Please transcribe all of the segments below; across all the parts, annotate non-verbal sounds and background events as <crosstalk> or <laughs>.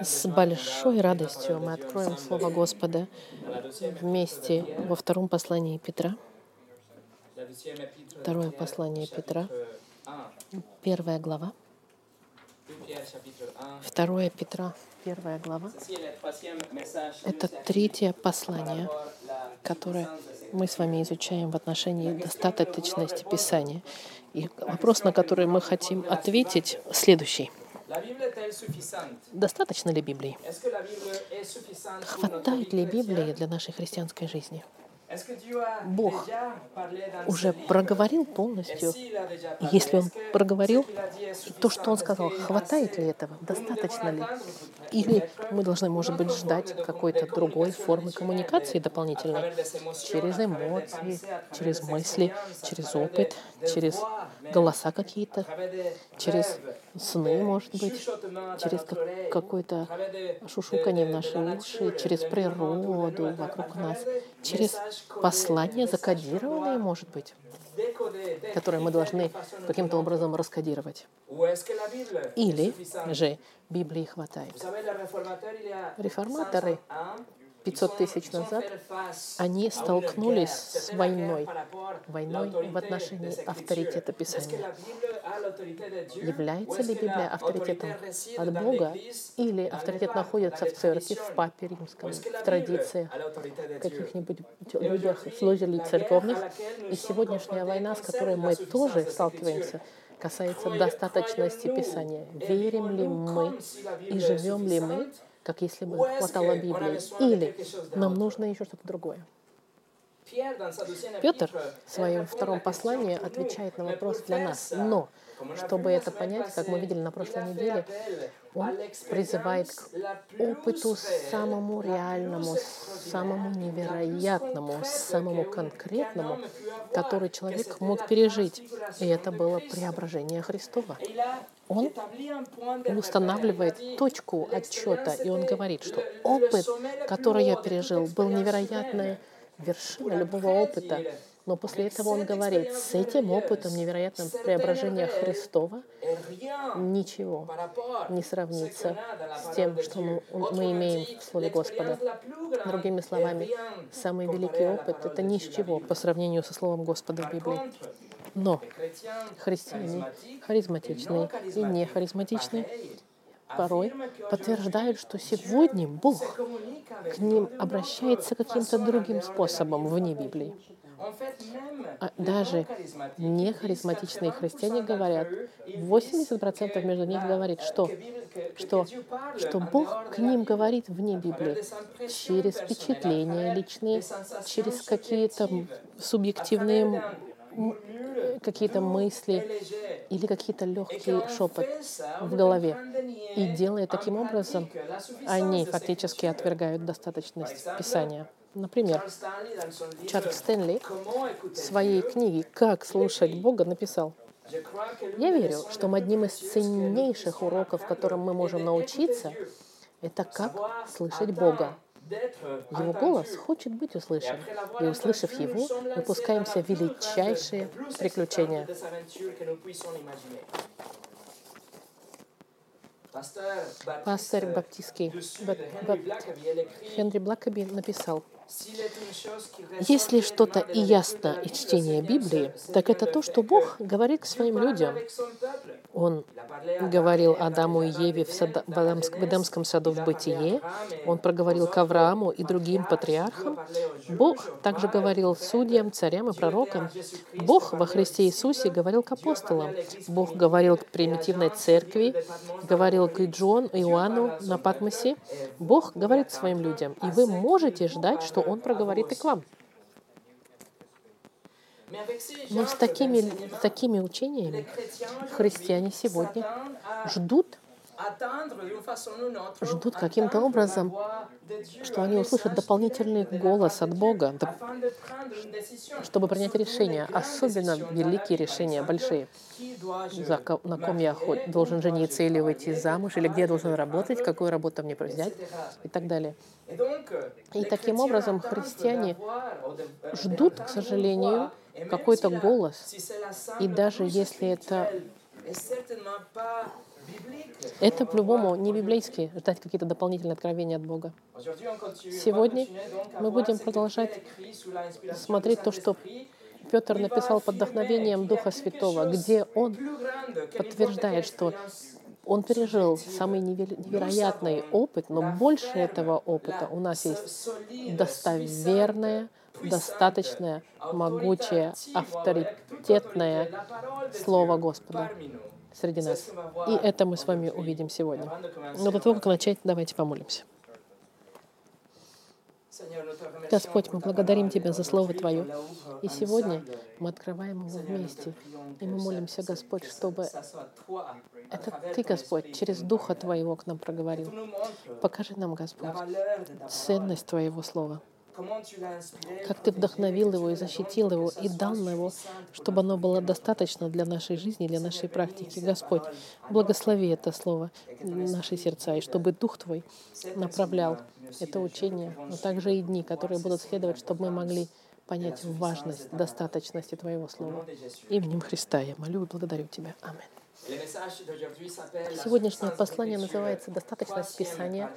С большой радостью мы откроем Слово Господа вместе во втором послании Петра. Второе послание Петра, первая глава. Второе Петра, первая глава. Это третье послание, которое мы с вами изучаем в отношении достаточности Писания. И вопрос, на который мы хотим ответить, следующий. Достаточно ли Библии? Хватает ли Библии для нашей христианской жизни? Бог уже проговорил полностью. Если Он проговорил, то, что Он сказал, хватает ли этого? Достаточно ли? Или мы должны, может быть, ждать какой-то другой формы коммуникации дополнительной? Через эмоции, через мысли, через опыт, через голоса какие-то, через сны, может быть, через какое-то шушукание в наши уши, через природу вокруг нас, через послания закодированные, может быть, которые мы должны каким-то образом раскодировать. Или же Библии хватает. Реформаторы 500 тысяч назад, они столкнулись с войной, войной в отношении авторитета Писания. Является ли Библия авторитетом от Бога, или авторитет находится в церкви, в папе римском, в традициях, каких-нибудь людях, служителей церковных? И сегодняшняя война, с которой мы тоже сталкиваемся, касается достаточности Писания. Верим ли мы и живем ли мы как если бы хватало Библии. Или нам нужно еще что-то другое. Петр в своем втором послании отвечает на вопрос для нас. Но, чтобы это понять, как мы видели на прошлой неделе, он призывает к опыту самому реальному, самому невероятному, самому конкретному, который человек мог пережить. И это было преображение Христова. Он устанавливает точку отчета, и он говорит, что опыт, который я пережил, был невероятная вершина любого опыта. Но после этого он говорит, с этим опытом невероятным преображения Христова ничего не сравнится с тем, что мы, мы имеем в Слове Господа. Другими словами, самый великий опыт — это ни с чего по сравнению со Словом Господа в Библии. Но христиане харизматичные и не харизматичные порой подтверждают, что сегодня Бог к ним обращается каким-то другим способом вне Библии. А даже не харизматичные христиане говорят, 80% между них говорит, что, что, что Бог к ним говорит вне Библии, через впечатления личные, через какие-то субъективные какие-то мысли или какие-то легкие шепот в голове. И делая таким образом, они фактически отвергают достаточность Писания. Например, Чарльз Стэнли в своей книге «Как слушать Бога» написал, «Я верю, что одним из ценнейших уроков, которым мы можем научиться, это как слышать Бога. Его голос хочет быть услышан, и, услышав его, мы пускаемся в величайшие приключения. Пастор баптистский Хенри Блакаби написал, если что-то и ясно из чтения Библии, так это то, что Бог говорит к своим людям. Он говорил Адаму и Еве в, сада, в Эдемском саду в Бытие. Он проговорил к Аврааму и другим патриархам. Бог также говорил судьям, царям и пророкам. Бог во Христе Иисусе говорил к апостолам. Бог говорил к примитивной церкви, говорил к Джон, Иоанну на Патмосе. Бог говорит своим людям. И вы можете ждать, что Он проговорит и к вам. Но с такими, с такими учениями христиане сегодня ждут ждут каким-то образом, что они услышат дополнительный голос от Бога, чтобы принять решение, особенно великие решения, большие, за, на ком я должен жениться или выйти замуж, или где я должен работать, какую работу мне взять и так далее. И таким образом христиане ждут, к сожалению, какой-то голос, и даже если это Это по-любому не библейские, ждать какие-то дополнительные откровения от Бога. Сегодня мы будем продолжать смотреть то, что Петр написал под вдохновением Духа Святого, где он подтверждает, что он пережил самый невероятный опыт, но больше этого опыта у нас есть достоверное, достаточное, могучее, авторитетное Слово Господа среди нас. И это мы с вами увидим сегодня. Но до того, как начать, давайте помолимся. Господь, мы благодарим Тебя за Слово Твое. И сегодня мы открываем его вместе. И мы молимся, Господь, чтобы это Ты, Господь, через Духа Твоего к нам проговорил. Покажи нам, Господь, ценность Твоего Слова как Ты вдохновил его и защитил его и дал на его, чтобы оно было достаточно для нашей жизни, для нашей практики. Господь, благослови это слово наши сердца, и чтобы Дух Твой направлял это учение, но также и дни, которые будут следовать, чтобы мы могли понять важность, достаточности Твоего Слова. Именем Христа я молю и благодарю Тебя. Аминь. Сегодняшнее послание называется «Достаточность Писания»,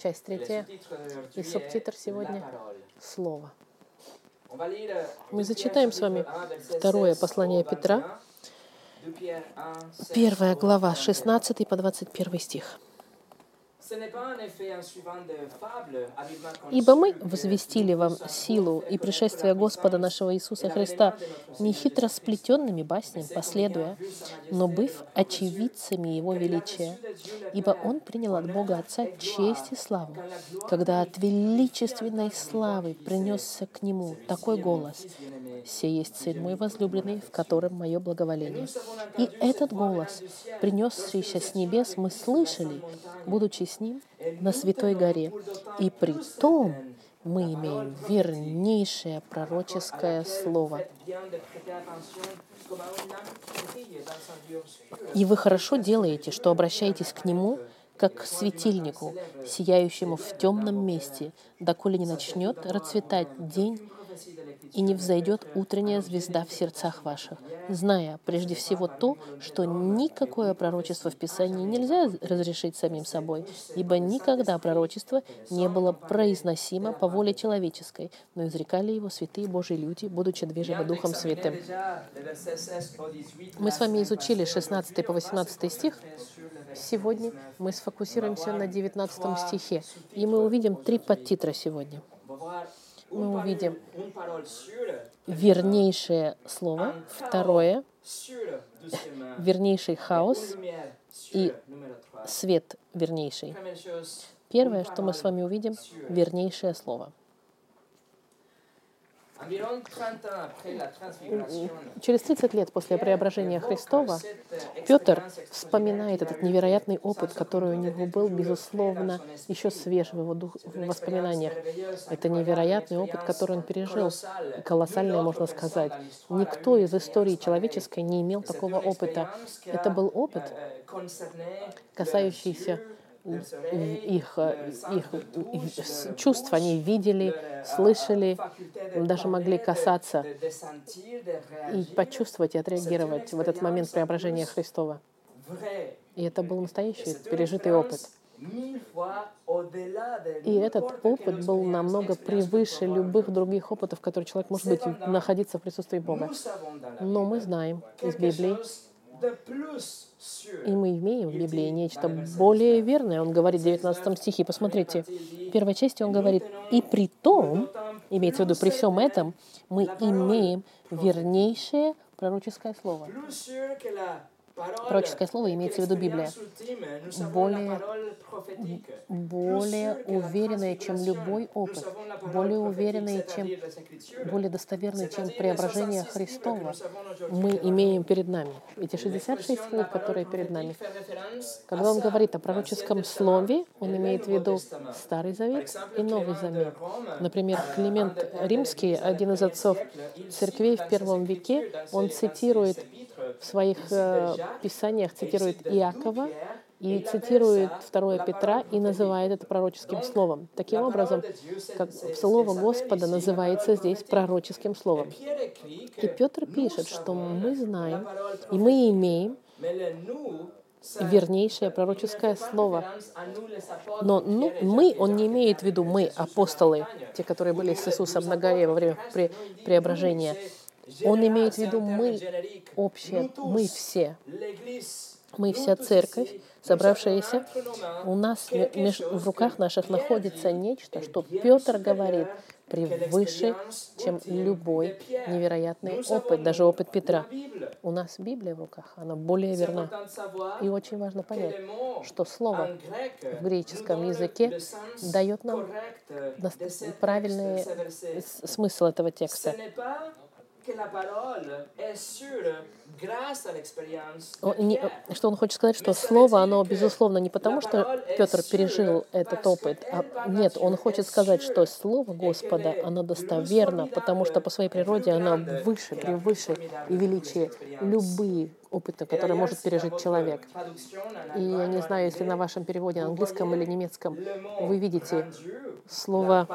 часть третья, и субтитр сегодня «Слово». Мы зачитаем с вами второе послание Петра, первая глава, 16 по 21 стих. Ибо мы возвестили вам силу и пришествие Господа нашего Иисуса Христа не хитро сплетенными баснями, последуя, но быв очевидцами Его величия. Ибо Он принял от Бога Отца честь и славу, когда от величественной славы принесся к Нему такой голос «Се есть Сын мой возлюбленный, в котором мое благоволение». И этот голос, принесшийся с небес, мы слышали, будучи с Ним на Святой горе. И при том мы имеем вернейшее пророческое слово. И вы хорошо делаете, что обращаетесь к Нему, как к светильнику, сияющему в темном месте, доколе не начнет расцветать день и не взойдет утренняя звезда в сердцах ваших, зная прежде всего то, что никакое пророчество в Писании нельзя разрешить самим собой, ибо никогда пророчество не было произносимо по воле человеческой, но изрекали его святые Божьи люди, будучи движимы Духом Святым. Мы с вами изучили 16 по 18 стих. Сегодня мы сфокусируемся на 19 стихе, и мы увидим три подтитра сегодня мы увидим вернейшее слово, второе — вернейший хаос и свет вернейший. Первое, что мы с вами увидим, вернейшее слово — Через 30 лет после преображения Христова Петр вспоминает этот невероятный опыт, который у него был, безусловно, еще свеж в его дух, в воспоминаниях. Это невероятный опыт, который он пережил, колоссальный, можно сказать. Никто из истории человеческой не имел такого опыта. Это был опыт, касающийся их, их, их чувств они видели, слышали, даже могли касаться и почувствовать и отреагировать в этот момент преображения Христова. И это был настоящий пережитый опыт. И этот опыт был намного превыше любых других опытов, которые человек может быть находиться в присутствии Бога. Но мы знаем из Библии, и мы имеем в Библии нечто более верное. Он говорит в 19 стихе, посмотрите, в первой части он говорит, «И при том, имеется в виду при всем этом, мы имеем вернейшее пророческое слово». Пророческое слово имеется в виду Библия. Более, более уверенное, чем любой опыт, более уверенное, чем, более достоверное, чем преображение Христова мы имеем перед нами. Эти 66 книг, которые перед нами. Когда он говорит о пророческом слове, он имеет в виду Старый Завет и Новый Завет. Например, Климент Римский, один из отцов церквей в первом веке, он цитирует в своих э, писаниях цитирует Иакова и цитирует 2 Петра и называет это пророческим словом. Таким образом, как Слово Господа называется здесь пророческим словом. И Петр пишет, что мы знаем и мы имеем вернейшее пророческое слово. Но ну, мы, он не имеет в виду мы, апостолы, те, которые были с Иисусом на горе во время пре преображения. Он имеет в виду мы, общее, мы все. Мы вся церковь, собравшаяся. У нас в руках наших находится нечто, что Петр говорит, превыше, чем любой невероятный опыт, даже опыт Петра. У нас Библия в руках, она более верна. И очень важно понять, что слово в греческом языке дает нам правильный смысл этого текста. la parole est sûre Что он хочет сказать, что слово, оно, безусловно, не потому, что Петр пережил этот опыт, а нет, он хочет сказать, что слово Господа, оно достоверно, потому что по своей природе оно выше, превыше и величие любые опыта, который может пережить человек. И я не знаю, если на вашем переводе, английском или немецком, вы видите слово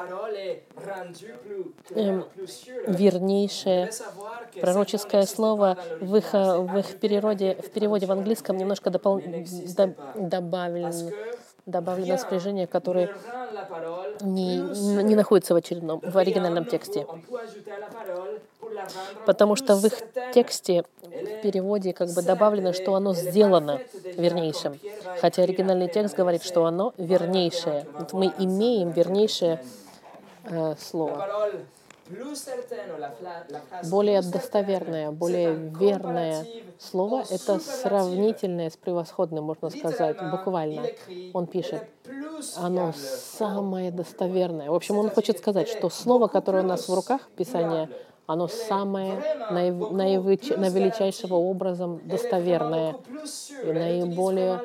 эм, вернейшее, пророческое слово в их, в их переводе, в переводе в английском немножко допол... добавлено, добавлено спряжение, которое не, не находится в очередном, в оригинальном тексте. Потому что в их тексте, в переводе как бы добавлено, что оно сделано вернейшим. Хотя оригинальный текст говорит, что оно вернейшее. Вот мы имеем вернейшее э, слово более достоверное, более верное слово — это сравнительное с превосходным, можно сказать, буквально. Он пишет, оно самое достоверное. В общем, он хочет сказать, что слово, которое у нас в руках, Писание, оно самое наив, наивыч, наивеличайшего образом достоверное и наиболее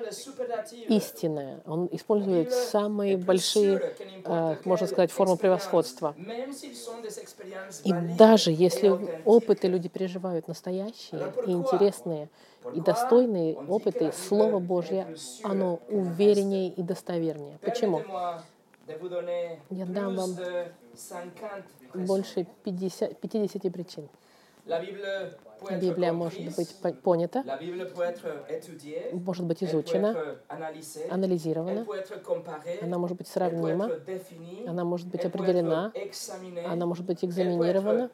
истинное. Он использует самые большие, э, можно сказать, формы превосходства. И даже если опыты люди переживают настоящие и интересные, и достойные опыты, Слово Божье, оно увереннее и достовернее. Почему? Я дам вам больше 50, 50 причин. Библия может быть понята, может быть изучена, анализирована, она может быть сравнима, она может быть определена, она может быть экзаменирована,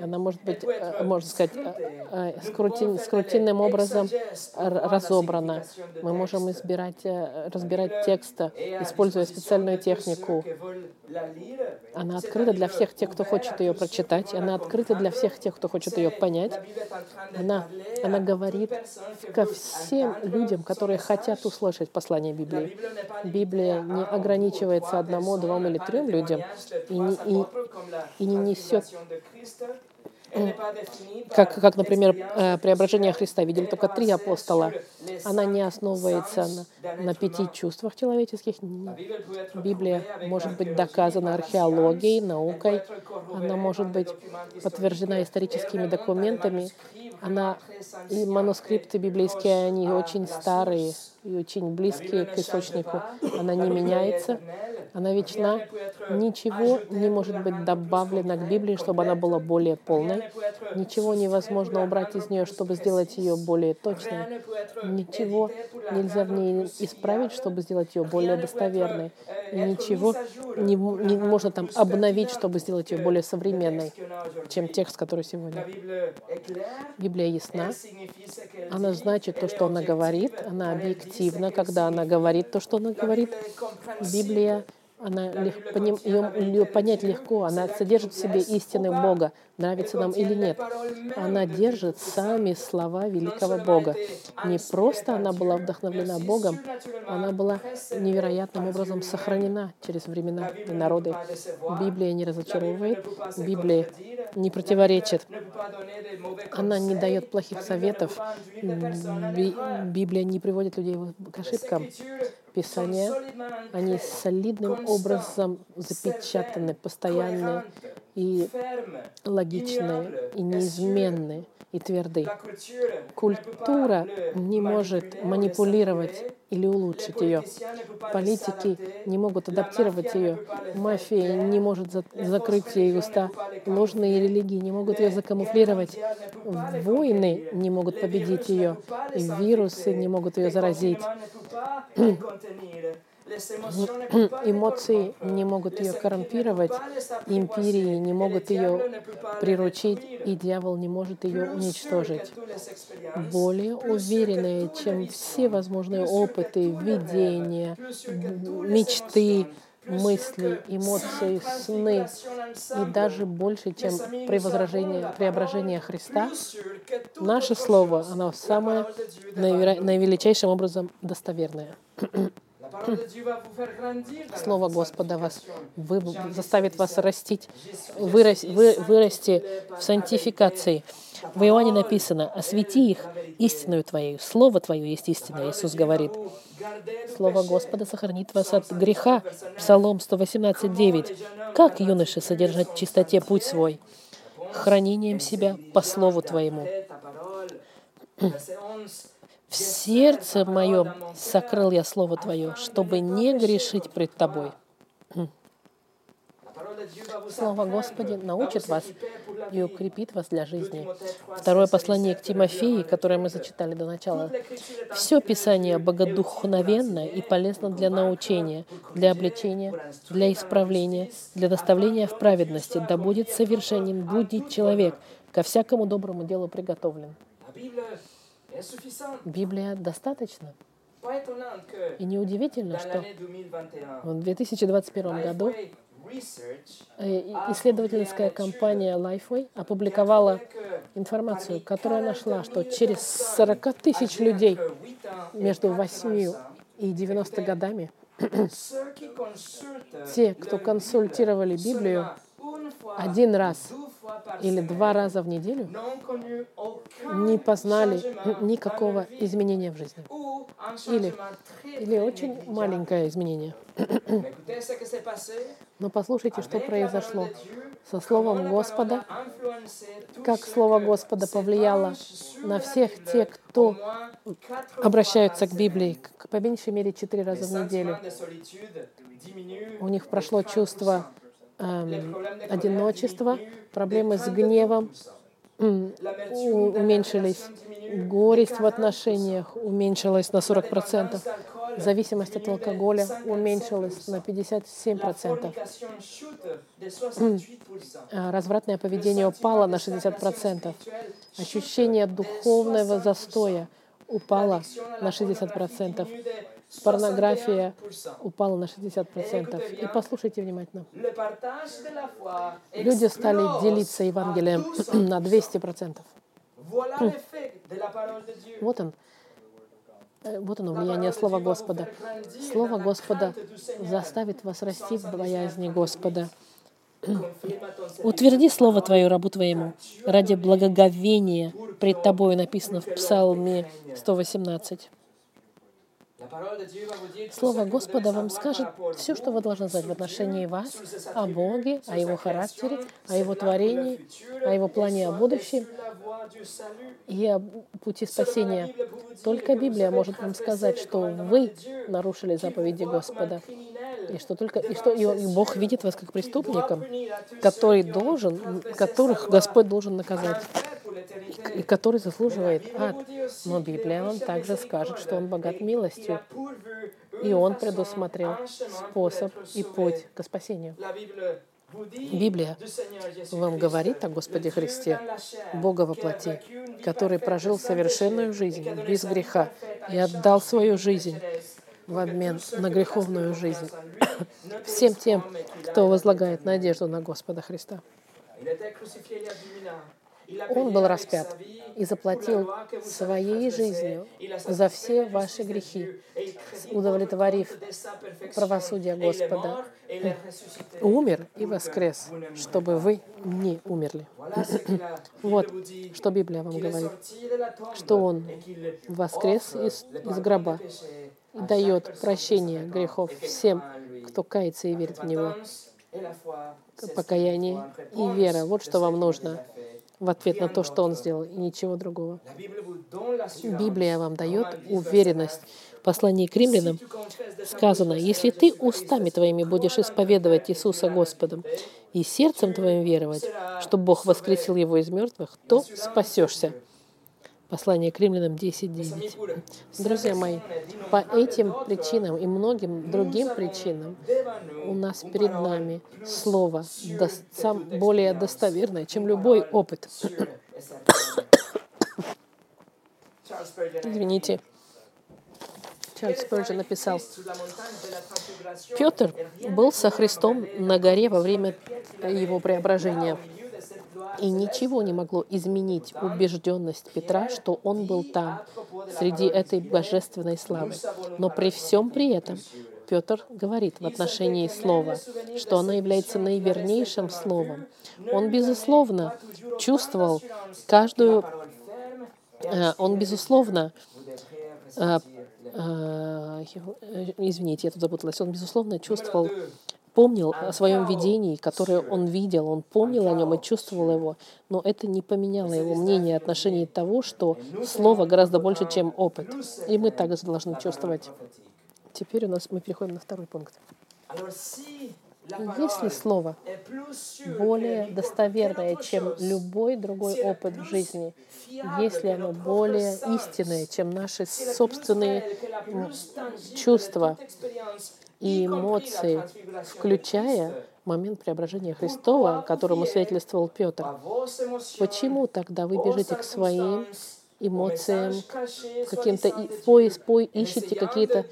она может быть, э, можно сказать, э, э, скрутин, скрутинным образом разобрана. Мы можем избирать, разбирать текст, используя специальную технику. Она открыта для всех тех, кто хочет ее прочитать. Она открыта для всех тех, кто хочет ее понять. Она, она говорит ко всем людям, которые хотят услышать послание Библии. Библия не ограничивается одному, двум или трем людям и не, и, и не несет как, как, например, э, преображение Христа. Видели только три апостола. Она не основывается на, на пяти чувствах человеческих. Библия может быть доказана археологией, наукой. Она может быть подтверждена историческими документами. Она, и манускрипты библейские, они очень старые и очень близкие к источнику. Она не меняется она вечна. Ничего не может быть добавлено к Библии, чтобы она была более полной. Ничего невозможно убрать из нее, чтобы сделать ее более точной. Ничего нельзя в ней исправить, чтобы сделать ее более достоверной. И ничего не, не можно там обновить, чтобы сделать ее более современной, чем текст, который сегодня. Библия ясна. Она значит то, что она говорит. Она объективна, когда она говорит то, что она говорит. Библия она лег, поним, ее, ее понять легко, она содержит в себе истины Бога, нравится нам или нет. Она держит сами слова великого Бога. Не просто она была вдохновлена Богом, она была невероятным образом сохранена через времена и народы. Библия не разочаровывает, Библия не противоречит. Она не дает плохих советов. Библия не приводит людей к ошибкам. Писания, они солидным образом запечатаны, постоянные и логичные, и неизменные, и тверды. Культура не может манипулировать или улучшить ее. Политики не могут адаптировать ее. Мафия не может за закрыть ей уста. Ложные религии не могут ее закамуфлировать. Войны не могут победить ее. Вирусы не могут ее заразить. <clears throat> Эмоции не могут ее коррумпировать, империи не могут ее приручить, и дьявол не может ее уничтожить. Более уверенные, чем все возможные опыты, видения, мечты, мысли, эмоции, сны, и даже больше, чем преображение, преображение Христа, наше Слово, оно самое наивеличайшим образом достоверное. Слово Господа вас вы, заставит вас растить, вырасти, вы, вырасти в сантификации. В Иоанне написано, «Освети их истинную Твоей, Слово Твое есть истина», Иисус говорит. Слово Господа сохранит вас от греха. Псалом 118.9. «Как юноши содержать в чистоте путь свой? Хранением себя по Слову Твоему». В сердце моем сокрыл я Слово Твое, чтобы не грешить пред Тобой. <clears throat> Слово Господи научит вас и укрепит вас для жизни. Второе послание к Тимофею, которое мы зачитали до начала. Все Писание богодухновенно и полезно для научения, для обличения, для исправления, для наставления в праведности, да будет совершенен, будет человек, ко всякому доброму делу приготовлен. Библия достаточно. И неудивительно, что в 2021 году э, исследовательская компания Lifeway опубликовала информацию, которая нашла, что через 40 тысяч людей между 8 и 90 годами те, кто консультировали Библию один раз или два раза в неделю не познали никакого изменения в жизни. Или, или очень маленькое изменение. Но послушайте, что произошло со Словом Господа, как Слово Господа повлияло на всех тех, кто обращаются к Библии, по меньшей мере четыре раза в неделю. У них прошло чувство эм, одиночества, проблемы с гневом уменьшились, горесть в отношениях уменьшилась на 40%, зависимость от алкоголя уменьшилась на 57%, а развратное поведение упало на 60%, ощущение духовного застоя упало на 60%, порнография упала на 60%. И послушайте внимательно. Люди стали делиться Евангелием <clears throat> на 200%. <clears throat> Вот он. Э, вот оно, влияние Слова Господа. Слово Господа заставит вас расти в боязни Господа. <clears throat> Утверди Слово Твое рабу Твоему ради благоговения пред Тобою написано в Псалме 118. Слово Господа вам скажет все, что вы должны знать в отношении вас, о Боге, о Его характере, о Его творении, о Его плане о будущем и о пути спасения. Только Библия может вам сказать, что вы нарушили заповеди Господа, и что только и что и, Бог видит вас как преступником, который должен, которых Господь должен наказать и который заслуживает ад. Но Библия вам также скажет, что Он богат милостью, и Он предусмотрел способ и путь к спасению. Библия вам говорит о Господе Христе, Бога во плоти, который прожил совершенную жизнь без греха и отдал свою жизнь в обмен на греховную жизнь <coughs> всем тем, кто возлагает надежду на Господа Христа. Он был распят и заплатил своей жизнью за все ваши грехи, удовлетворив правосудие Господа. Умер и воскрес, чтобы вы не умерли. <clears throat> Вот, что Библия вам говорит, что Он воскрес из, из гроба и дает прощение грехов всем, кто кается и верит в Него. Покаяние и вера. Вот что вам нужно в ответ на то, что Он сделал, и ничего другого. Библия вам дает уверенность. Послании к римлянам сказано, «Если ты устами твоими будешь исповедовать Иисуса Господом и сердцем твоим веровать, что Бог воскресил его из мертвых, то спасешься». Послание к римлянам 10.9. Друзья мои, по этим причинам и многим другим причинам у нас перед нами Слово до, сам более достоверное, чем любой опыт. Извините. Чарльз Спurgeon написал, Петр был со Христом на горе во время его преображения. И ничего не могло изменить убежденность Петра, что он был там, среди этой божественной славы. Но при всем при этом Петр говорит в отношении слова, что оно является наивернейшим словом. Он, безусловно, чувствовал каждую... Э, он, безусловно, э, э, извините, я тут запуталась. Он, безусловно, чувствовал помнил о своем видении, которое он видел, он помнил о нем и чувствовал его, но это не поменяло его мнение отношении того, что слово гораздо больше, чем опыт. И мы также должны чувствовать. Теперь у нас мы переходим на второй пункт. Если слово более достоверное, чем любой другой опыт в жизни, если оно более истинное, чем наши собственные чувства, и эмоции, включая момент преображения Христова, которому свидетельствовал Петр. Почему тогда вы бежите к своим эмоциям, каким-то в поиск, пой, ищете какие-то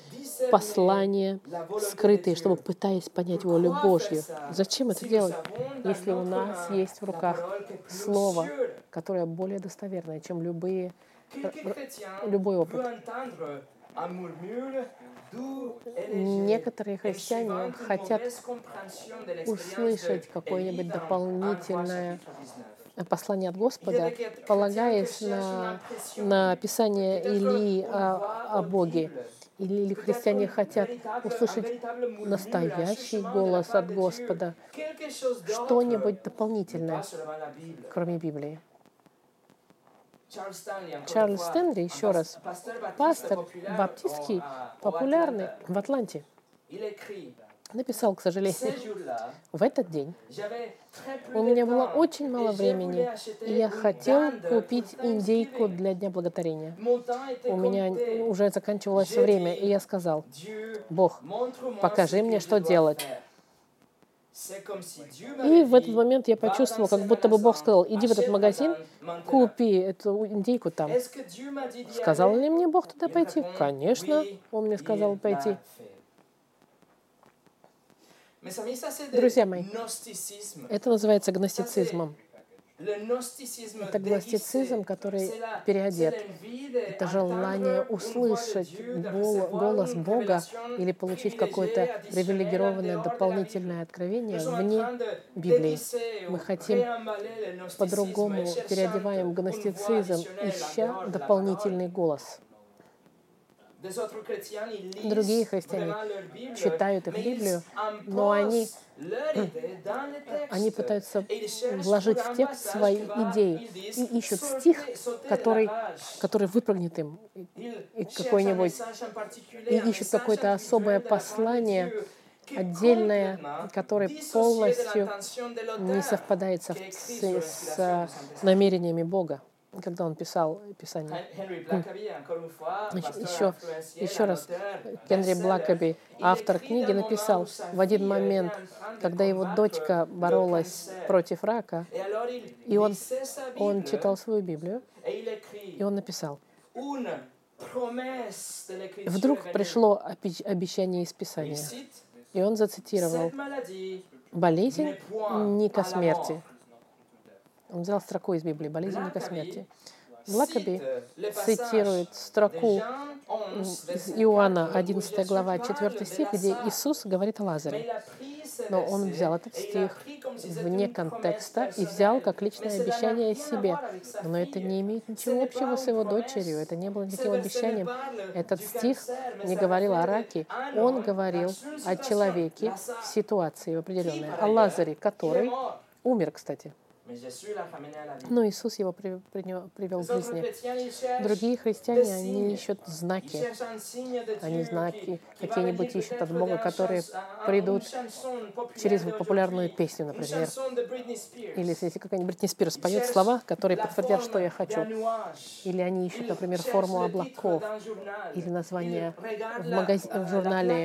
послания скрытые, чтобы пытаясь понять волю Божью. Зачем это делать, если у нас есть в руках Слово, которое более достоверное, чем любые, любой опыт? Некоторые христиане хотят услышать какое-нибудь дополнительное послание от Господа, полагаясь на, на Писание Илии о, о Боге. Или, или христиане хотят услышать настоящий голос от Господа, что-нибудь дополнительное, кроме Библии. Чарльз Стэнли, еще раз, пастор баптистский, популярный в Атланте, написал, к сожалению, в этот день. у меня было очень мало времени, и я хотел купить индейку для Дня Благодарения. У меня уже заканчивалось время, и я сказал, Бог, покажи мне, что делать. И в этот момент я почувствовал, как будто бы Бог сказал, иди в этот магазин, купи эту индейку там. Сказал ли мне Бог туда пойти? Конечно, Он мне сказал пойти. Друзья мои, это называется гностицизмом. Это гностицизм, который переодет. Это желание услышать голос Бога или получить какое-то привилегированное дополнительное откровение вне Библии. Мы хотим по-другому переодеваем гностицизм, ища дополнительный голос. Другие христиане читают их Библию, но они, они пытаются вложить в текст свои идеи. и ищут стих, который, который выпрыгнет им, и какой-нибудь, и ищут какое-то особое послание, отдельное, которое полностью не совпадает со, с, с намерениями Бога когда он писал Писание. Еще, еще раз, Генри Блакаби, автор книги, написал в один момент, когда его дочка боролась против рака, и он, он читал свою Библию, и он написал, Вдруг пришло обещание из Писания, и он зацитировал, «Болезнь не ко смерти, он взял строку из Библии «Болезненника смерти». Лакаби цитирует строку из Иоанна, 11 глава, 4 стих, где Иисус говорит о Лазаре. Но он взял этот стих вне контекста и взял как личное обещание о себе. Но это не имеет ничего общего с его дочерью. Это не было никаким обещанием. Этот стих не говорил о раке. Он говорил о человеке в ситуации определенной. О Лазаре, который умер, кстати Но Иисус его привел к жизни. Другие христиане, они ищут знаки. Они знаки какие-нибудь ищут от Бога, которые придут через популярную песню, например. Или если какая-нибудь Бритни Спирс поет слова, которые подтвердят, что я хочу. Или они ищут, например, форму облаков. Или название в, магаз... в журнале.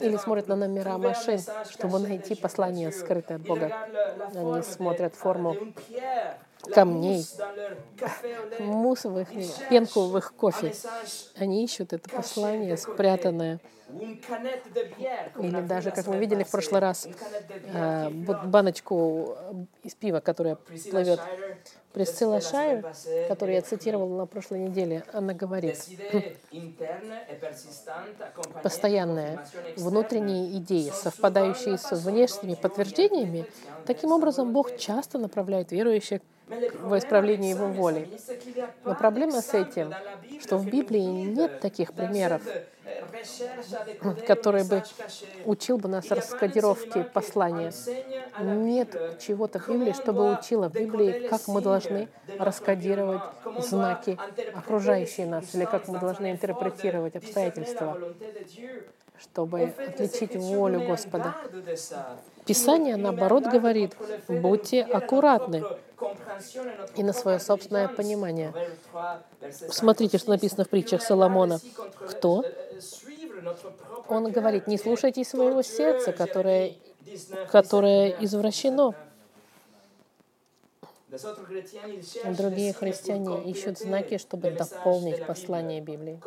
Или смотрят на номера машин, чтобы найти послание, скрытое от Бога. Они смотрят форму камней, их, пенку в их кофе. Они ищут это послание, спрятанное. Или даже, как мы видели в прошлый раз, э, баночку из пива, которая плывет. Присцилла Шайер, которую я цитировала на прошлой неделе, она говорит, постоянная внутренние идеи, совпадающие с внешними подтверждениями, таким образом Бог часто направляет верующих в исправлении Его воли. Но проблема с этим, что в Библии нет таких примеров, который бы учил бы нас раскодировке послания. Нет чего-то в Библии, чтобы учила в Библии, как мы должны раскодировать знаки, окружающие нас, или как мы должны интерпретировать обстоятельства, чтобы отличить волю Господа. Писание, наоборот, говорит, будьте аккуратны и на свое собственное понимание. Смотрите, что написано в притчах Соломона. Кто он говорит, не слушайте своего сердца, которое, которое извращено. Другие христиане ищут знаки, чтобы дополнить послание Библии.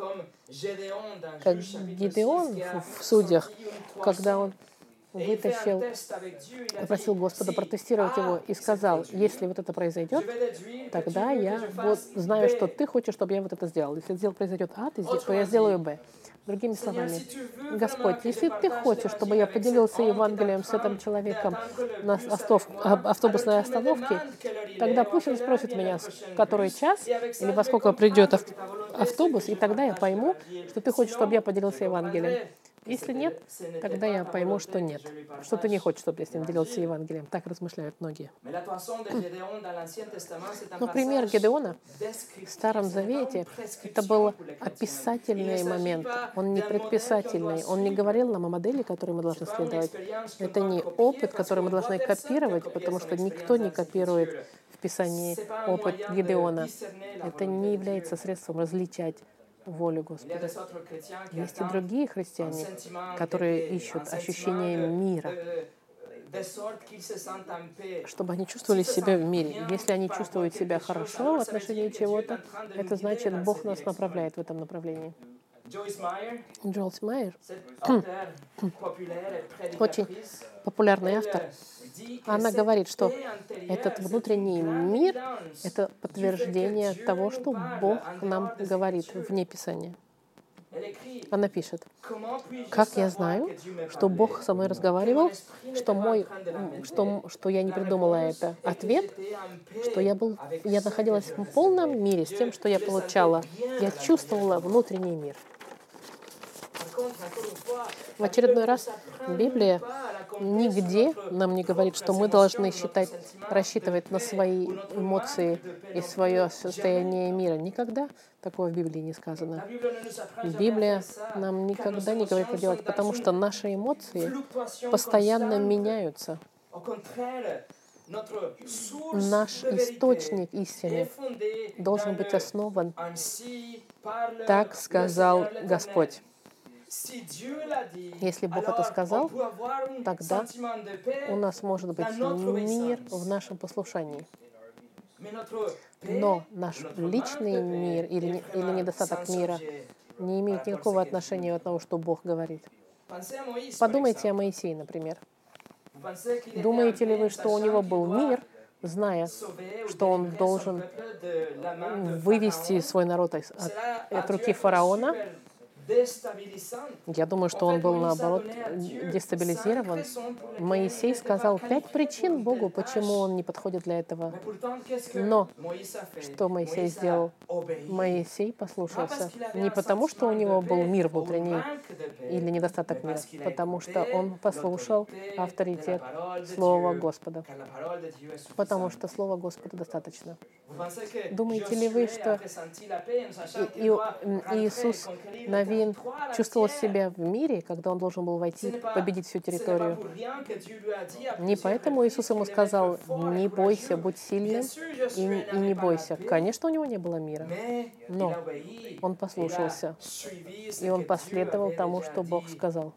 Как Гидеон в судьях, когда он вытащил, попросил Господа протестировать его и сказал, если вот это произойдет, тогда я вот знаю, что ты хочешь, чтобы я вот это сделал. Если сделал произойдет А, ты то я сделаю Б. Другими словами, Господь, если Ты хочешь, чтобы я поделился Евангелием с этим человеком на автобусной остановке, тогда пусть он спросит меня, который час или во сколько придет автобус, и тогда я пойму, что Ты хочешь, чтобы я поделился Евангелием. Если нет, тогда я пойму, что нет. Что ты не хочешь, чтобы я с ним делился Евангелием. Так размышляют многие. <laughs> Но пример Гедеона в Старом Завете, это был описательный момент. Он не предписательный. Он не говорил нам о модели, которой мы должны следовать. Это не опыт, который мы должны копировать, потому что никто не копирует в Писании опыт Гедеона. Это не является средством различать волю Господа. Есть и другие христиане, которые ищут ощущение мира, чтобы они чувствовали себя в мире. Если они чувствуют себя хорошо в отношении чего-то, это значит, Бог нас направляет в этом направлении. Джойс Майер, очень популярный автор, она говорит, что этот внутренний мир — это подтверждение того, что Бог нам говорит вне Писания. Она пишет, как я знаю, что Бог со мной разговаривал, что, мой, что, что я не придумала это. Ответ, что я, был, я находилась в полном мире с тем, что я получала. Я чувствовала внутренний мир. В очередной раз Библия нигде нам не говорит, что мы должны считать, рассчитывать на свои эмоции и свое состояние мира. Никогда такого в Библии не сказано. Библия нам никогда не говорит это делать, потому что наши эмоции постоянно меняются. Наш источник истины должен быть основан, так сказал Господь. Если Бог это сказал, тогда у нас может быть мир в нашем послушании. Но наш личный мир или, или недостаток мира не имеет никакого отношения от того, что Бог говорит. Подумайте о Моисее, например. Думаете ли вы, что у него был мир, зная, что он должен вывести свой народ от, от руки фараона, я думаю, что он был, наоборот, дестабилизирован. Моисей сказал пять причин Богу, почему он не подходит для этого. Но что Моисей сделал? Моисей послушался. Не потому, что у него был мир внутренний, или недостаток мира? Потому что он послушал авторитет Слова Господа. Потому что Слова Господа достаточно. Думаете ли вы, что И- И- Иисус Навин чувствовал себя в мире, когда он должен был войти, победить всю территорию? Не поэтому Иисус ему сказал, не бойся, будь сильным и, и не бойся. Конечно, у него не было мира, но он послушался, и он последовал тому, что Бог сказал.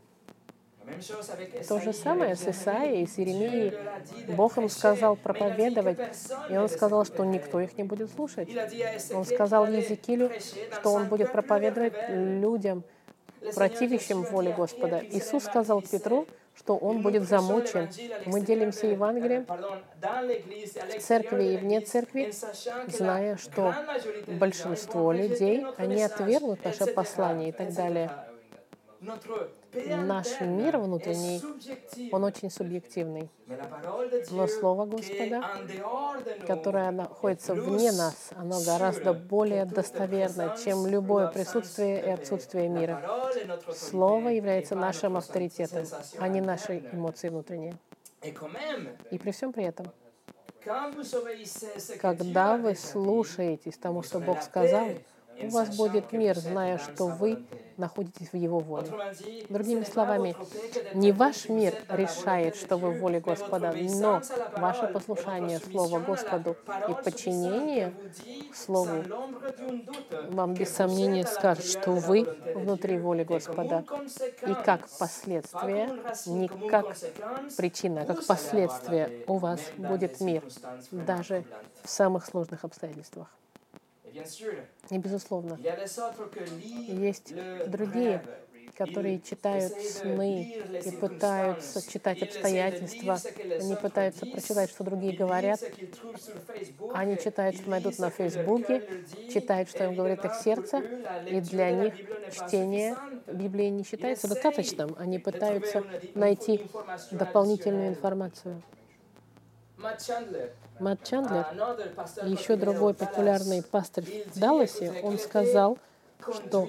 То же самое с Исаией с Иеремией. Бог им сказал проповедовать, и он сказал, что никто их не будет слушать. Он сказал Езекилю, что он будет проповедовать людям, противящим воле Господа. Иисус сказал Петру, что он будет замучен. Мы делимся Евангелием в церкви и вне церкви, зная, что большинство людей, они отвергнут наше послание и так далее. Наш мир внутренний, он очень субъективный. Но Слово Господа, которое находится вне нас, оно гораздо более достоверно, чем любое присутствие и отсутствие мира. Слово является нашим авторитетом, а не наши эмоции внутренние. И при всем при этом, когда вы слушаетесь тому, что Бог сказал, у вас будет мир, зная, что вы находитесь в Его воле. Другими словами, не ваш мир решает, что вы в воле Господа, но ваше послушание Слову Господу и подчинение Слову вам без сомнения скажет, что вы внутри воли Господа. И как последствие, не как причина, а как последствие у вас будет мир, даже в самых сложных обстоятельствах. И, безусловно, есть другие, которые читают сны и пытаются читать обстоятельства. Они пытаются прочитать, что другие говорят. Они читают, что найдут на Фейсбуке, читают, что им говорит их сердце. И для них чтение Библии не считается достаточным. Они пытаются найти дополнительную информацию. Мат Чандлер, еще другой популярный пастырь в Далласе, он сказал, что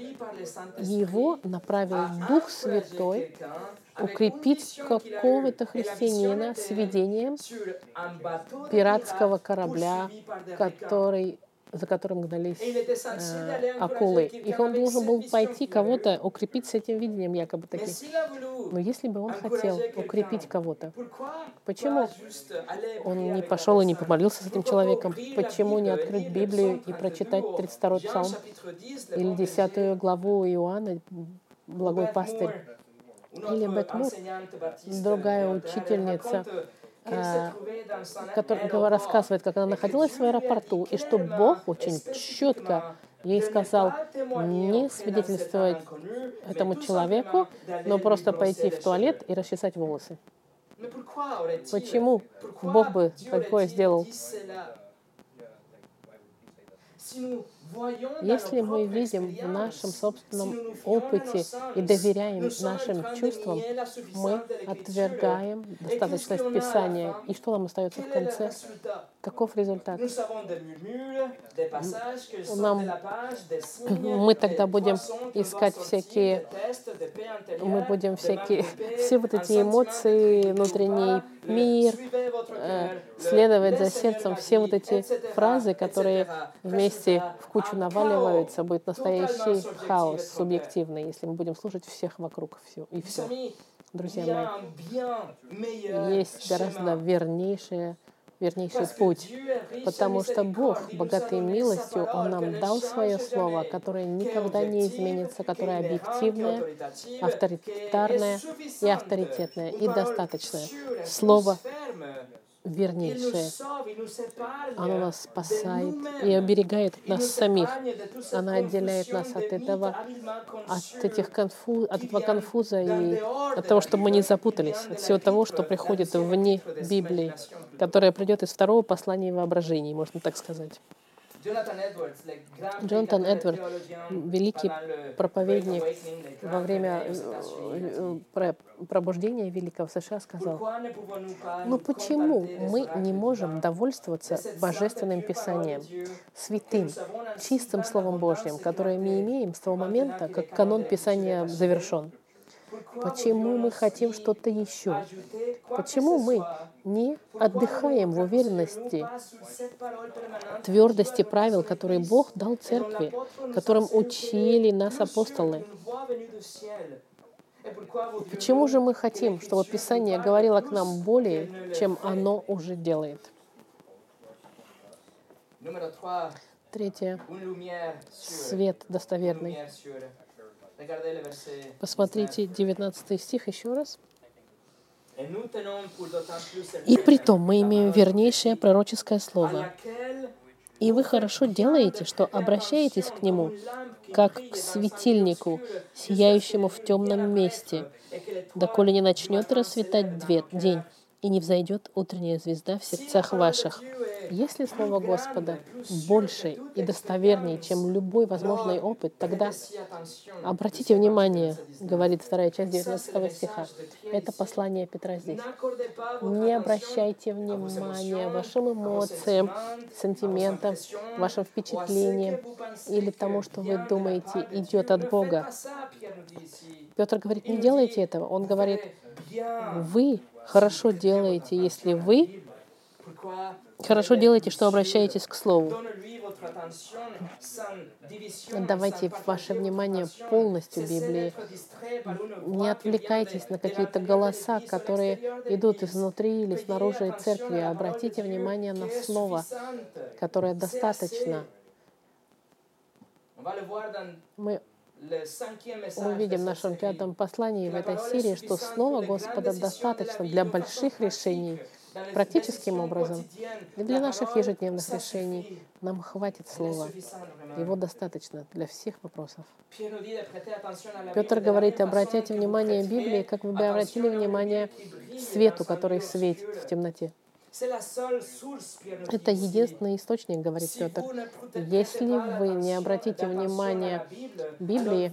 его направил Дух Святой укрепить какого-то христианина с видением пиратского корабля, который за которым гнались э, акулы. И он должен был пойти кого-то укрепить с этим видением якобы таким. Но если бы он хотел укрепить кого-то, почему он не пошел и не помолился с этим человеком? Почему не открыть Библию и прочитать 32-й псалм? или 10 главу Иоанна, благой пастырь? Или Бет Мур, другая учительница, которая рассказывает, как она находилась в аэропорту, и что Бог очень четко ей сказал не свидетельствовать этому человеку, но просто пойти в туалет и расчесать волосы. Почему Бог бы такое сделал? Если мы видим в нашем собственном опыте и доверяем нашим чувствам, мы отвергаем достаточность Писания. И что нам остается в конце? Каков результат? Нам, мы тогда будем искать всякие, мы будем всякие, все вот эти эмоции, внутренний мир, э, следовать за сердцем, все вот эти фразы, которые вместе в кучу наваливаются, будет настоящий хаос субъективный, если мы будем слушать всех вокруг все, и все. Друзья мои, есть гораздо вернейшее вернейший путь, потому что Бог, богатый милостью, Он нам дал свое слово, которое никогда не изменится, которое объективное, авторитарное и авторитетное, и достаточное. Слово вернейшее. Оно нас спасает и оберегает нас самих. Она отделяет нас от этого, от, этих конфуз, от этого конфуза и от того, чтобы мы не запутались, от всего того, что приходит вне Библии, которое придет из второго послания воображений, можно так сказать. Джонатан Эдвард, великий проповедник во время э, э, пробуждения Великого в США, сказал, ну почему мы не можем довольствоваться Божественным Писанием, святым, чистым Словом Божьим, которое мы имеем с того момента, как канон Писания завершен? Почему мы хотим что-то еще? Почему мы не отдыхаем в уверенности, твердости правил, которые Бог дал церкви, которым учили нас апостолы? Почему же мы хотим, чтобы Писание говорило к нам более, чем оно уже делает? Третье. Свет достоверный. Посмотрите 19 стих еще раз. И при том мы имеем вернейшее пророческое слово. И вы хорошо делаете, что обращаетесь к нему, как к светильнику, сияющему в темном месте, доколе не начнет расцветать день, и не взойдет утренняя звезда в сердцах ваших. Если Слово Господа больше и достовернее, чем любой возможный опыт, тогда обратите внимание, говорит вторая часть 19 стиха, это послание Петра здесь. Не обращайте внимания вашим эмоциям, сантиментам, вашим впечатлениям или тому, что вы думаете идет от Бога. Петр говорит, не делайте этого. Он говорит, вы хорошо делаете, если вы хорошо делаете, что обращаетесь к Слову. Давайте ваше внимание полностью Библии. Не отвлекайтесь на какие-то голоса, которые идут изнутри или снаружи церкви. Обратите внимание на Слово, которое достаточно. Мы увидим в нашем пятом послании в этой серии, что Слово Господа достаточно для больших решений, практическим образом. И для наших ежедневных решений нам хватит Слова. Его достаточно для всех вопросов. Петр говорит, обратите внимание Библии, как вы бы обратили внимание свету, который светит в темноте. Это единственный источник, говорит Петр. Если вы не обратите внимание Библии,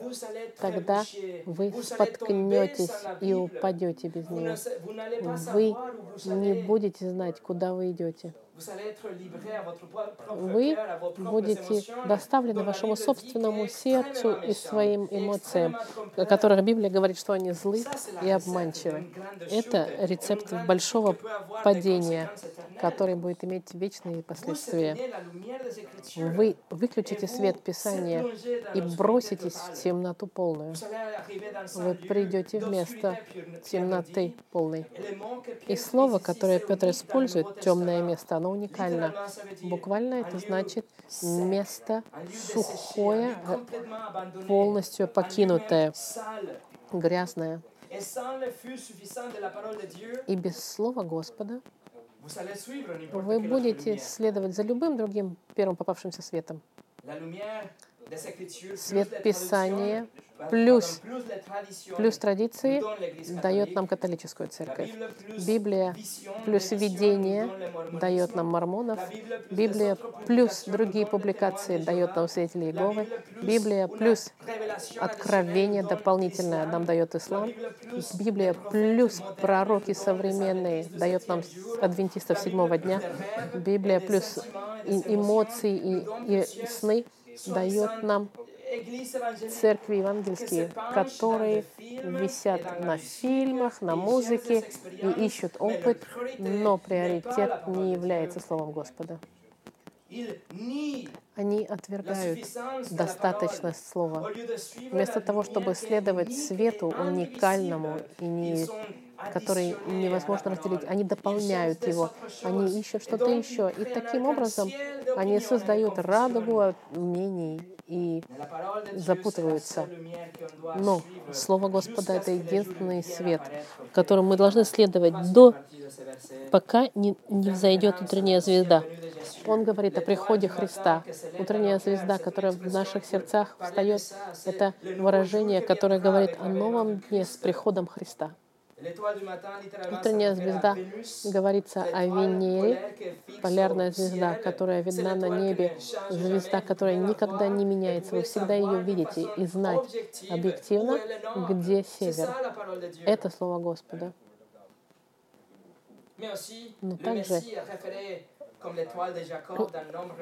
тогда вы споткнетесь и упадете без нее. Вы не будете знать, куда вы идете вы будете доставлены вашему собственному сердцу и своим эмоциям, о которых Библия говорит, что они злы и обманчивы. Это рецепт большого падения, который будет иметь вечные последствия. Вы выключите свет Писания и броситесь в темноту полную. Вы придете в место темноты полной. И слово, которое Петр использует, темное место, оно уникально. Буквально это значит место сухое, полностью покинутое, грязное. И без слова Господа. Вы будете следовать за любым другим первым попавшимся светом. Свет Писания плюс, плюс традиции дает нам католическую церковь. Библия плюс видение дает нам мормонов. Библия плюс другие публикации дает нам свидетелей Иеговы. Библия плюс откровение дополнительное нам дает ислам. Библия плюс пророки современные дает нам адвентистов седьмого дня. Библия плюс эмоции и, и сны дает нам церкви евангельские, которые висят на фильмах, на музыке и ищут опыт, но приоритет не является Словом Господа. Они отвергают достаточность слова. Вместо того, чтобы следовать свету уникальному и не который невозможно разделить. Они дополняют его, они ищут что-то еще. И таким образом они создают радугу мнений и запутываются. Но Слово Господа — это единственный свет, которым мы должны следовать до, пока не, не взойдет утренняя звезда. Он говорит о приходе Христа. Утренняя звезда, которая в наших сердцах встает, это выражение, которое говорит о новом дне с приходом Христа. Утренняя звезда говорится о Венере, полярная звезда, которая видна на небе, звезда, которая никогда не меняется. Вы всегда ее видите и знать объективно, где север. Это Слово Господа. Но также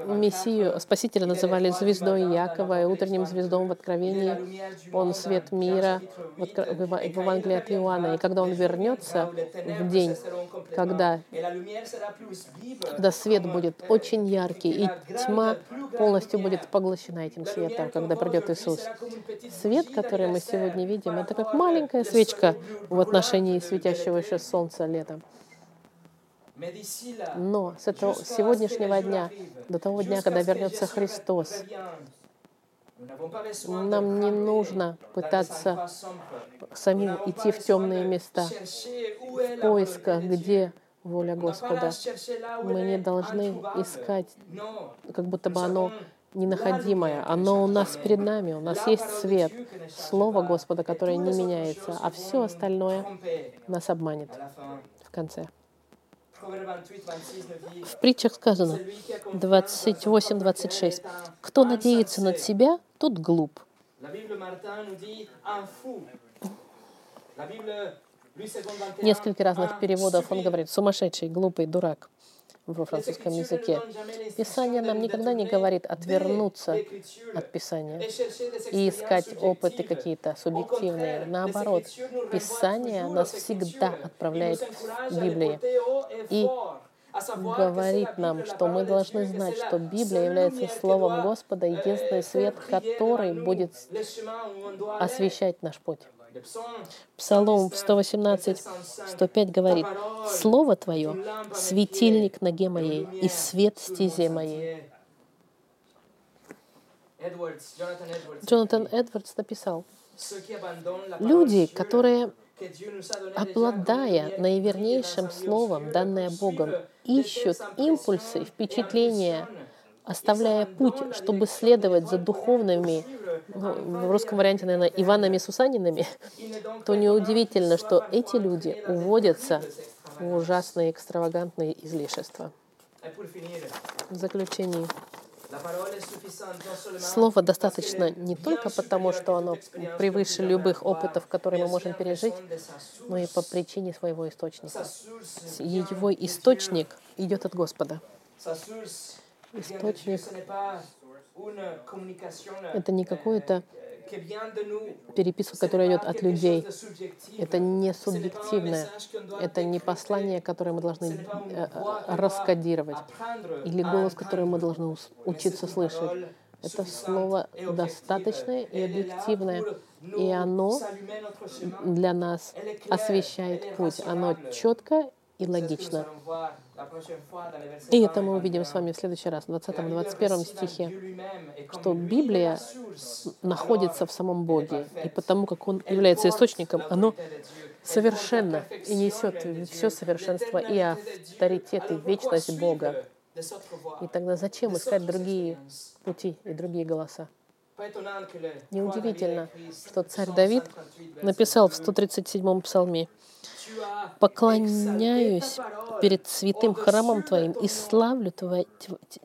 Мессию, Спасителя называли звездой Якова и утренним звездом в Откровении. Он свет мира в, откро... в Евангелии от Иоанна. И когда Он вернется в день, когда, когда свет будет очень яркий, и тьма полностью будет поглощена этим светом, когда придет Иисус. Свет, который мы сегодня видим, это как маленькая свечка в отношении светящегося солнца летом. Но с этого сегодняшнего дня, до того дня, когда вернется Христос, нам не нужно пытаться самим идти в темные места, в поисках, где воля Господа. Мы не должны искать, как будто бы оно ненаходимое. Оно у нас перед нами, у нас есть свет, Слово Господа, которое не меняется, а все остальное нас обманет. В конце. В притчах сказано 28-26. Кто надеется над себя, тот глуп. Несколько разных переводов он говорит «сумасшедший, глупый, дурак» во французском языке. Писание нам никогда не говорит отвернуться от Писания и искать опыты какие-то субъективные. Наоборот, Писание нас всегда отправляет к Библии и говорит нам, что мы должны знать, что Библия является Словом Господа, единственный свет, который будет освещать наш путь. Псалом 118, 105 говорит, «Слово Твое — светильник ноге моей и свет стезе моей». Джонатан Эдвардс написал, «Люди, которые, обладая наивернейшим словом, данное Богом, ищут импульсы, впечатления, оставляя путь, чтобы следовать за духовными ну, в русском варианте, наверное, Иванами Сусанинами, то неудивительно, что эти люди уводятся в ужасные экстравагантные излишества. В заключении. Слово достаточно не только потому, что оно превыше любых опытов, которые мы можем пережить, но и по причине своего источника. Его источник идет от Господа. Источник это не какое-то переписка, которая идет от людей. Это не субъективное. Это не послание, которое мы должны э, раскодировать. Или голос, который мы должны учиться слышать. Это слово достаточное и объективное. И оно для нас освещает путь. Оно четко и логично. И это мы увидим с вами в следующий раз, в 20-21 стихе, что Библия находится в самом Боге, и потому как Он является источником, оно совершенно и несет все совершенство и авторитет, и вечность Бога. И тогда зачем искать другие пути и другие голоса? Неудивительно, что царь Давид написал в 137-м псалме, поклоняюсь перед святым храмом Твоим и славлю Твое,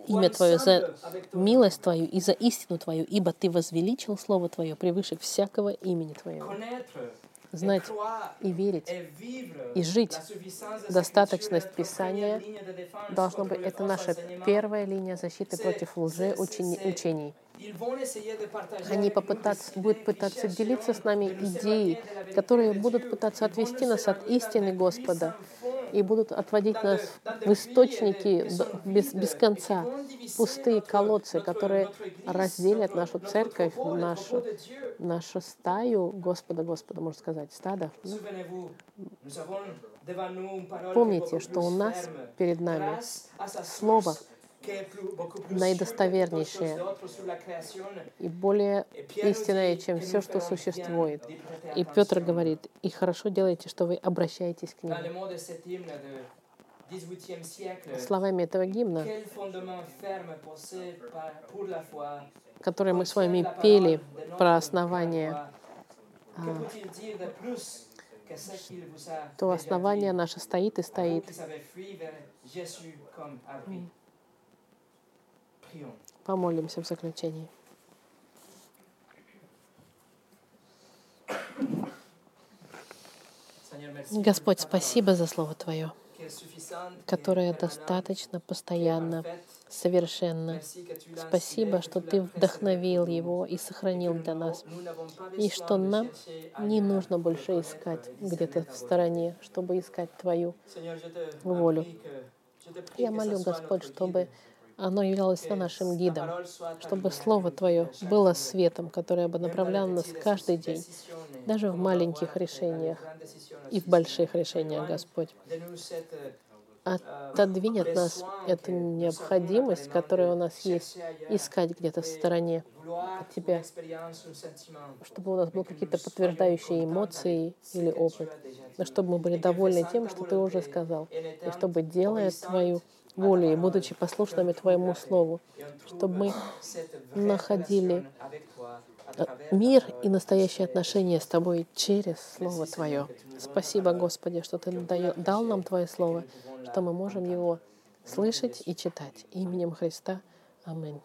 имя Твое за милость Твою и за истину Твою, ибо Ты возвеличил Слово Твое превыше всякого имени Твоего. Знать и верить, и жить достаточность Писания должно быть, это наша первая линия защиты против лжеучений. Они попытаться, будут пытаться делиться с нами идеи, которые будут пытаться отвести нас от истины Господа и будут отводить нас в источники без, без конца, пустые колодцы, которые разделят нашу церковь, нашу, нашу стаю Господа, Господа, можно сказать, стадо. Помните, что у нас перед нами Слово, наидостовернейшее и более истинное, чем все, что существует. И Петр говорит, и хорошо делаете, что вы обращаетесь к нему. Словами этого гимна, который мы с вами пели про основание, а, то основание наше стоит и стоит. Помолимся в заключении. Господь, спасибо за Слово Твое, которая достаточно постоянно, совершенна. Спасибо, что Ты вдохновил его и сохранил для нас. И что нам не нужно больше искать где-то в стороне, чтобы искать Твою волю. Я молю, Господь, чтобы оно являлось на нашим гидом, чтобы Слово Твое было светом, которое бы направляло нас каждый день, даже в маленьких решениях и в больших решениях, Господь. Отодвинь от нас эту необходимость, которая у нас есть, искать где-то в стороне от Тебя, чтобы у нас были какие-то подтверждающие эмоции или опыт, но чтобы мы были довольны тем, что Ты уже сказал, и чтобы, делая Твою волю и будучи послушными Твоему Слову, чтобы мы находили э, мир и настоящие отношения с Тобой через Слово Твое. Спасибо, Господи, что Ты дал нам Твое Слово, что мы можем его слышать и читать. Именем Христа. Аминь.